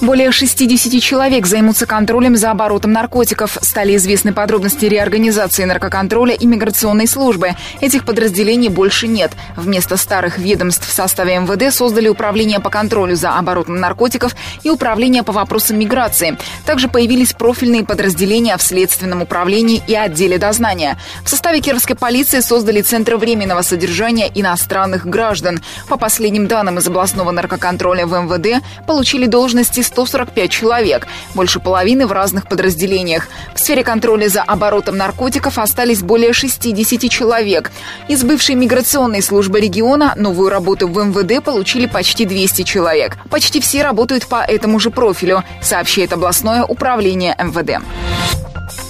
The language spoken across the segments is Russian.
Более 60 человек займутся контролем за оборотом наркотиков. Стали известны подробности реорганизации наркоконтроля и миграционной службы. Этих подразделений больше нет. Вместо старых ведомств в составе МВД создали Управление по контролю за оборотом наркотиков и Управление по вопросам миграции. Также появились профильные подразделения в Следственном управлении и отделе дознания. В составе Кировской полиции создали Центры временного содержания иностранных граждан. По последним данным из областного наркоконтроля в МВД получили должности 145 человек, больше половины в разных подразделениях. В сфере контроля за оборотом наркотиков остались более 60 человек. Из бывшей миграционной службы региона новую работу в МВД получили почти 200 человек. Почти все работают по этому же профилю, сообщает областное управление МВД.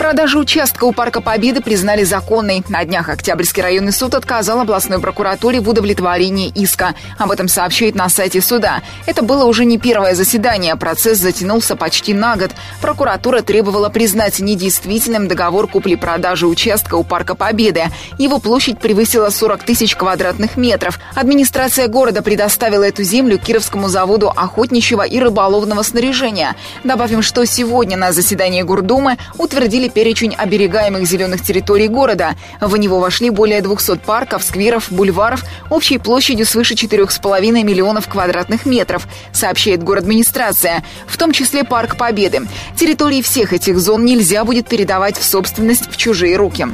Продажу участка у Парка Победы признали законной. На днях Октябрьский районный суд отказал областной прокуратуре в удовлетворении иска. Об этом сообщает на сайте суда. Это было уже не первое заседание. Процесс затянулся почти на год. Прокуратура требовала признать недействительным договор купли-продажи участка у Парка Победы. Его площадь превысила 40 тысяч квадратных метров. Администрация города предоставила эту землю Кировскому заводу охотничьего и рыболовного снаряжения. Добавим, что сегодня на заседании Гурдумы утвердили перечень оберегаемых зеленых территорий города. В него вошли более 200 парков, скверов, бульваров общей площадью свыше 4,5 миллионов квадратных метров, сообщает город-администрация, в том числе Парк Победы. Территории всех этих зон нельзя будет передавать в собственность в чужие руки.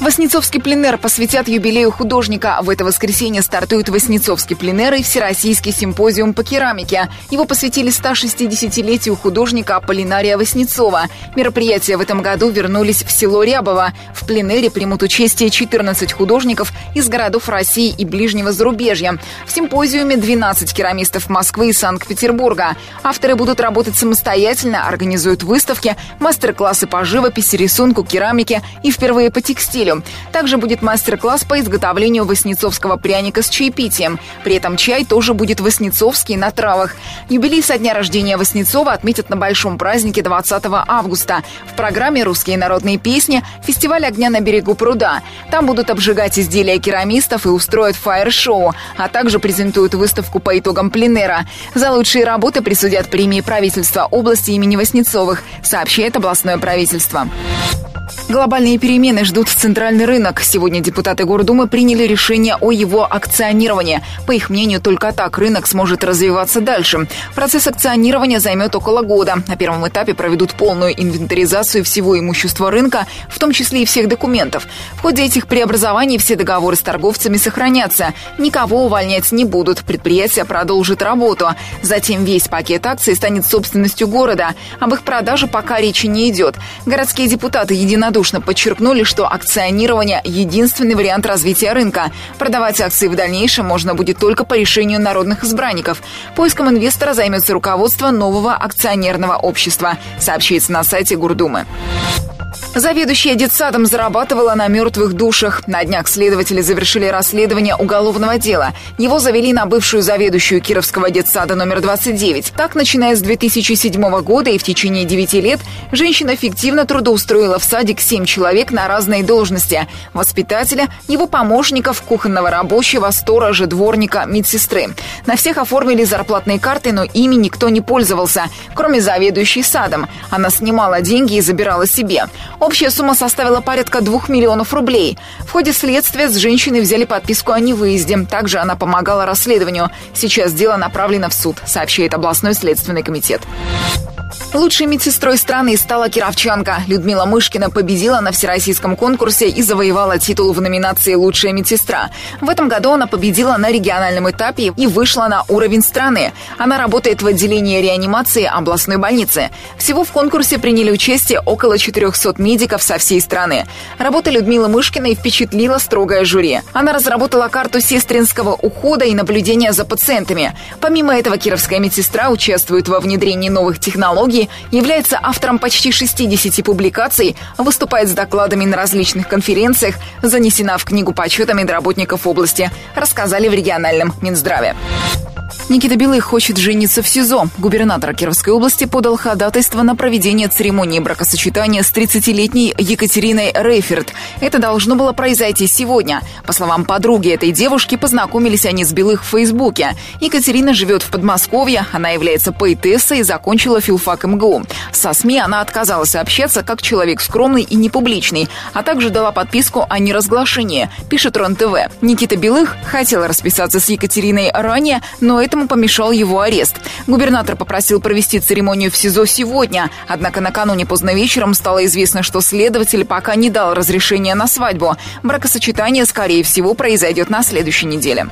Воснецовский пленер посвятят юбилею художника. В это воскресенье стартует Воснецовский пленер и Всероссийский симпозиум по керамике. Его посвятили 160-летию художника Аполлинария Воснецова. Мероприятия в этом году вернулись в село Рябово. В пленере примут участие 14 художников из городов России и ближнего зарубежья. В симпозиуме 12 керамистов Москвы и Санкт-Петербурга. Авторы будут работать самостоятельно, организуют выставки, мастер-классы по живописи, рисунку, керамике и впервые по текстилю апрелю. Также будет мастер-класс по изготовлению воснецовского пряника с чаепитием. При этом чай тоже будет воснецовский на травах. Юбилей со дня рождения Воснецова отметят на большом празднике 20 августа. В программе «Русские народные песни» фестиваль огня на берегу пруда. Там будут обжигать изделия керамистов и устроят фаер-шоу, а также презентуют выставку по итогам пленера. За лучшие работы присудят премии правительства области имени Воснецовых, сообщает областное правительство. Глобальные перемены ждут центральный рынок. Сегодня депутаты Гордумы приняли решение о его акционировании. По их мнению, только так рынок сможет развиваться дальше. Процесс акционирования займет около года. На первом этапе проведут полную инвентаризацию всего имущества рынка, в том числе и всех документов. В ходе этих преобразований все договоры с торговцами сохранятся. Никого увольнять не будут. Предприятие продолжит работу. Затем весь пакет акций станет собственностью города. Об их продаже пока речи не идет. Городские депутаты единодушно подчеркнули, что акционирование – единственный вариант развития рынка. Продавать акции в дальнейшем можно будет только по решению народных избранников. Поиском инвестора займется руководство нового акционерного общества, сообщается на сайте Гурдумы. Заведующая детсадом зарабатывала на мертвых душах. На днях следователи завершили расследование уголовного дела. Его завели на бывшую заведующую Кировского детсада номер 29. Так, начиная с 2007 года и в течение 9 лет, женщина фиктивно трудоустроила в садик 7 человек на разные должности. Воспитателя, его помощников, кухонного рабочего, сторожа, дворника, медсестры. На всех оформили зарплатные карты, но ими никто не пользовался, кроме заведующей садом. Она снимала деньги и забирала себе. Общая сумма составила порядка двух миллионов рублей. В ходе следствия с женщиной взяли подписку о невыезде. Также она помогала расследованию. Сейчас дело направлено в суд, сообщает областной следственный комитет. Лучшей медсестрой страны стала кировчанка. Людмила Мышкина победила на всероссийском конкурсе и завоевала титул в номинации «Лучшая медсестра». В этом году она победила на региональном этапе и вышла на уровень страны. Она работает в отделении реанимации областной больницы. Всего в конкурсе приняли участие около 400 медиков со всей страны. Работа Людмилы Мышкиной впечатлила строгое жюри. Она разработала карту сестринского ухода и наблюдения за пациентами. Помимо этого, кировская медсестра участвует во внедрении новых технологий является автором почти 60 публикаций, выступает с докладами на различных конференциях, занесена в книгу почета медработников области, рассказали в региональном Минздраве. Никита Белых хочет жениться в СИЗО. Губернатор Кировской области подал ходатайство на проведение церемонии бракосочетания с 30-летней Екатериной Рейферт. Это должно было произойти сегодня. По словам подруги этой девушки, познакомились они с Белых в Фейсбуке. Екатерина живет в Подмосковье, она является поэтессой и закончила филфак МГУ. Со СМИ она отказалась общаться как человек скромный и непубличный, а также дала подписку о неразглашении, пишет РОН-ТВ. Никита Белых хотел расписаться с Екатериной ранее, но это Этому помешал его арест. Губернатор попросил провести церемонию в СИЗО сегодня. Однако накануне поздно вечером стало известно, что следователь пока не дал разрешения на свадьбу. Бракосочетание, скорее всего, произойдет на следующей неделе.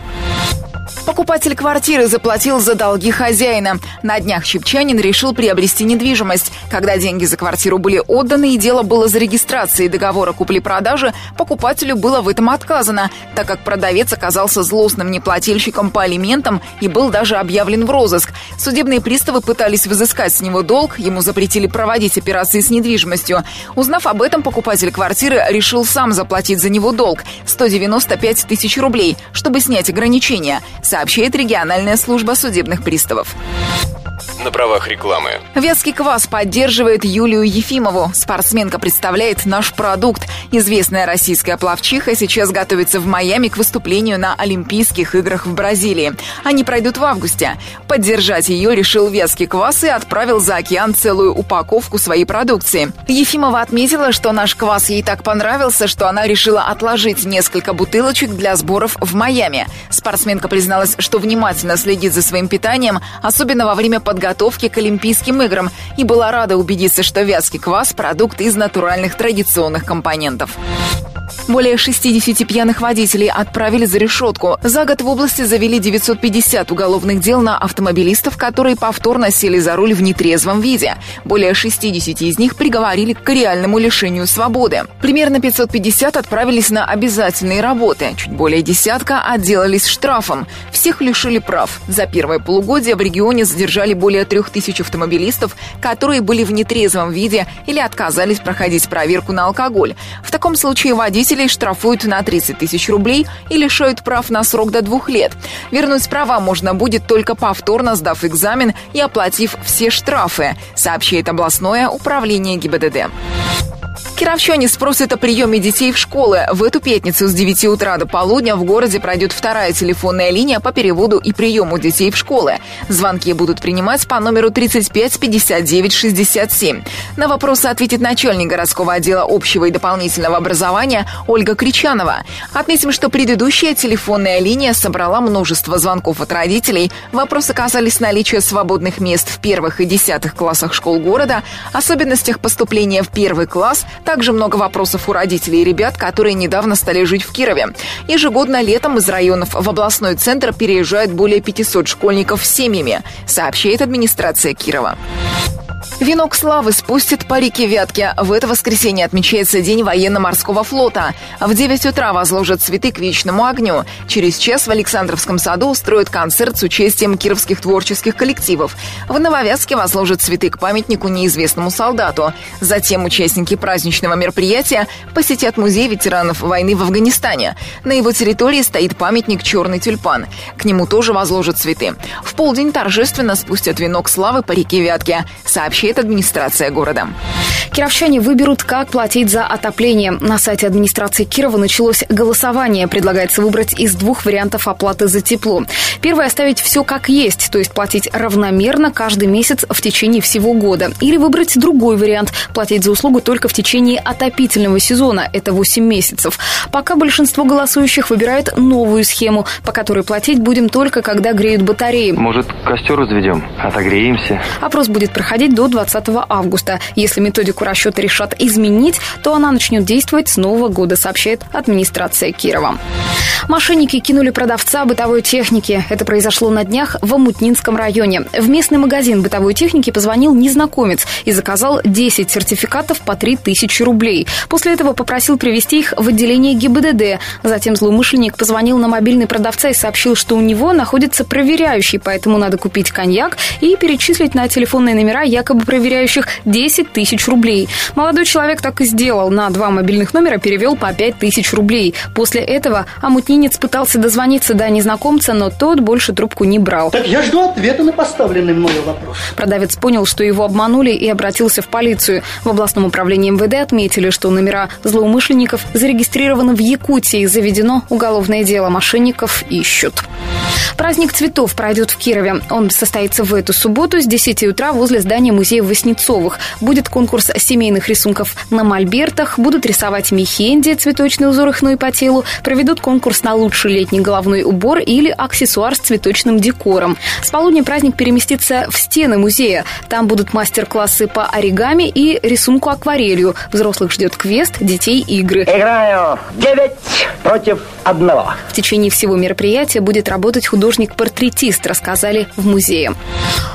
Покупатель квартиры заплатил за долги хозяина. На днях Чепчанин решил приобрести недвижимость. Когда деньги за квартиру были отданы и дело было за регистрацией договора купли-продажи, покупателю было в этом отказано, так как продавец оказался злостным неплательщиком по алиментам и был даже объявлен в розыск. Судебные приставы пытались взыскать с него долг, ему запретили проводить операции с недвижимостью. Узнав об этом, покупатель квартиры решил сам заплатить за него долг – 195 тысяч рублей, чтобы снять ограничения сообщает региональная служба судебных приставов на правах рекламы. Вятский квас поддерживает Юлию Ефимову. Спортсменка представляет наш продукт. Известная российская плавчиха сейчас готовится в Майами к выступлению на Олимпийских играх в Бразилии. Они пройдут в августе. Поддержать ее решил Вятский квас и отправил за океан целую упаковку своей продукции. Ефимова отметила, что наш квас ей так понравился, что она решила отложить несколько бутылочек для сборов в Майами. Спортсменка призналась, что внимательно следит за своим питанием, особенно во время подготовки подготовки к Олимпийским играм и была рада убедиться, что вязкий квас – продукт из натуральных традиционных компонентов. Более 60 пьяных водителей отправили за решетку. За год в области завели 950 уголовных дел на автомобилистов, которые повторно сели за руль в нетрезвом виде. Более 60 из них приговорили к реальному лишению свободы. Примерно 550 отправились на обязательные работы. Чуть более десятка отделались штрафом. Всех лишили прав. За первое полугодие в регионе задержали более 3000 автомобилистов, которые были в нетрезвом виде или отказались проходить проверку на алкоголь. В таком случае водитель Водителей штрафуют на 30 тысяч рублей и лишают прав на срок до двух лет. Вернуть права можно будет только повторно сдав экзамен и оплатив все штрафы, сообщает областное управление ГИБДД. Кировчане спросят о приеме детей в школы. В эту пятницу с 9 утра до полудня в городе пройдет вторая телефонная линия по переводу и приему детей в школы. Звонки будут принимать по номеру 35 59 67. На вопросы ответит начальник городского отдела общего и дополнительного образования Ольга Кричанова. Отметим, что предыдущая телефонная линия собрала множество звонков от родителей. Вопросы касались наличия свободных мест в первых и десятых классах школ города, особенностях поступления в первый класс, также много вопросов у родителей и ребят, которые недавно стали жить в Кирове. Ежегодно летом из районов в областной центр переезжают более 500 школьников с семьями, сообщает администрация Кирова. Венок славы спустит по реке Вятки. В это воскресенье отмечается День военно-морского флота. В 9 утра возложат цветы к вечному огню. Через час в Александровском саду устроят концерт с участием кировских творческих коллективов. В Нововятске возложат цветы к памятнику неизвестному солдату. Затем участники праздничного мероприятия посетят музей ветеранов войны в Афганистане. На его территории стоит памятник «Черный тюльпан». К нему тоже возложат цветы. В полдень торжественно спустят венок славы по реке Вятки, сообщает сообщает администрация города. Кировчане выберут, как платить за отопление. На сайте администрации Кирова началось голосование. Предлагается выбрать из двух вариантов оплаты за тепло. Первый – оставить все как есть, то есть платить равномерно каждый месяц в течение всего года. Или выбрать другой вариант – платить за услугу только в течение отопительного сезона, это 8 месяцев. Пока большинство голосующих выбирает новую схему, по которой платить будем только когда греют батареи. Может, костер разведем, отогреемся? Опрос будет проходить до 20 августа. Если методику расчета решат изменить, то она начнет действовать с нового года, сообщает администрация Кирова. Мошенники кинули продавца бытовой техники. Это произошло на днях в Амутнинском районе. В местный магазин бытовой техники позвонил незнакомец и заказал 10 сертификатов по 3000 рублей. После этого попросил привезти их в отделение ГИБДД. Затем злоумышленник позвонил на мобильный продавца и сообщил, что у него находится проверяющий, поэтому надо купить коньяк и перечислить на телефонные номера якобы проверяющих 10 тысяч рублей. Молодой человек так и сделал. На два мобильных номера перевел по 5 тысяч рублей. После этого амутнинец пытался дозвониться до незнакомца, но тот больше трубку не брал. Так я жду ответа на поставленный мною вопрос. Продавец понял, что его обманули и обратился в полицию. В областном управлении МВД отметили, что номера злоумышленников зарегистрированы в Якутии. Заведено уголовное дело. Мошенников ищут. Праздник цветов пройдет в Кирове. Он состоится в эту субботу с 10 утра возле здания музея Воснецовых. Будет конкурс семейных рисунков на мольбертах, будут рисовать мехенди, цветочный узор их, ну по телу, проведут конкурс на лучший летний головной убор или аксессуар с цветочным декором. С полудня праздник переместится в стены музея. Там будут мастер-классы по оригами и рисунку акварелью. Взрослых ждет квест, детей игры. Играю 9 против одного. В течение всего мероприятия будет работать художник-портретист, рассказали в музее.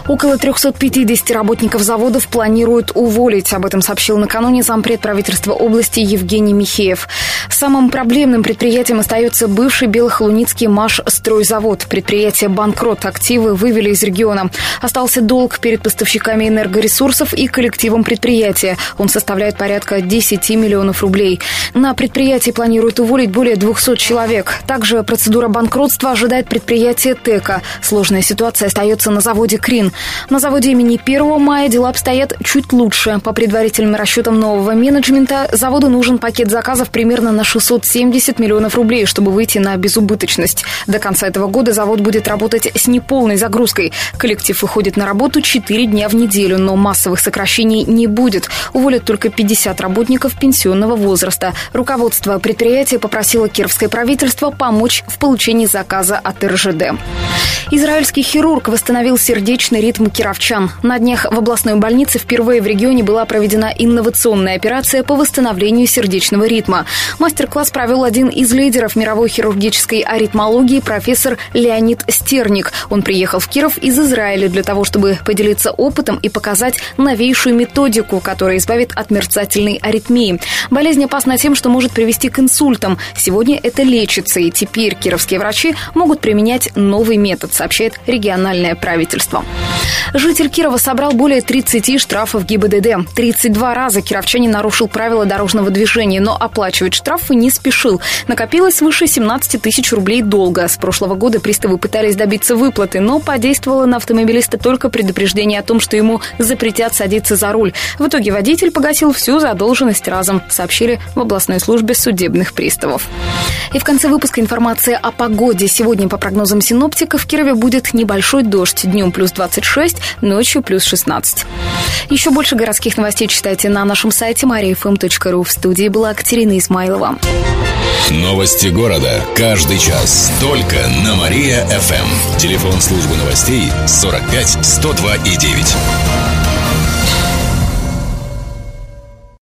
Около 350 работников заводов планируют уволить. Об этом сообщил накануне зампред правительства области Евгений Михеев. Самым проблемным предприятием остается бывший Белохолуницкий Маш-стройзавод. Предприятие банкрот, активы вывели из региона. Остался долг перед поставщиками энергоресурсов и коллективом предприятия. Он составляет порядка 10 миллионов рублей. На предприятии планируют уволить более 200 человек. Также процедура банкротства ожидает предприятие ТЭКа. Сложная ситуация остается на заводе «Крин». На заводе имени 1 мая дела обстоят чуть лучше. По предварительным расчетам нового менеджмента, заводу нужен пакет заказов примерно на 670 миллионов рублей, чтобы выйти на безубыточность. До конца этого года завод будет работать с неполной загрузкой. Коллектив выходит на работу 4 дня в неделю, но массовых сокращений не будет. Уволят только 50 работников пенсионного возраста. Руководство предприятия попросило кировское правительство помочь в получении заказа от РЖД. Израильский хирург восстановил сердечный ритм кировчан. На днях в областной больнице впервые в регионе была проведена инновационная операция по восстановлению сердечного ритма. Мастер-класс провел один из лидеров мировой хирургической аритмологии профессор Леонид Стерник. Он приехал в Киров из Израиля для того, чтобы поделиться опытом и показать новейшую методику, которая избавит от мерцательной аритмии. Болезнь опасна тем, что может привести к инсультам. Сегодня это лечится, и теперь кировские врачи могут применять новый метод, сообщает региональное правительство. Житель Кирова собрал более 30 штрафов ГИБДД. 32 раза кировчанин нарушил правила дорожного движения, но оплачивать штрафы не спешил. Накопилось свыше 17 тысяч рублей долга. С прошлого года приставы пытались добиться выплаты, но подействовало на автомобилиста только предупреждение о том, что ему запретят садиться за руль. В итоге водитель погасил всю задолженность разом, сообщили в областной службе судебных приставов. И в конце выпуска информация о погоде. Сегодня, по прогнозам синоптиков, в Кирове будет небольшой дождь. Днем плюс 26, ночью плюс 16. Еще больше городских новостей читайте на нашем сайте mariafm.ru. В студии была Катерина Измайлова. Новости города. Каждый час. Только на Мария-ФМ. Телефон службы новостей 45 102 и 9.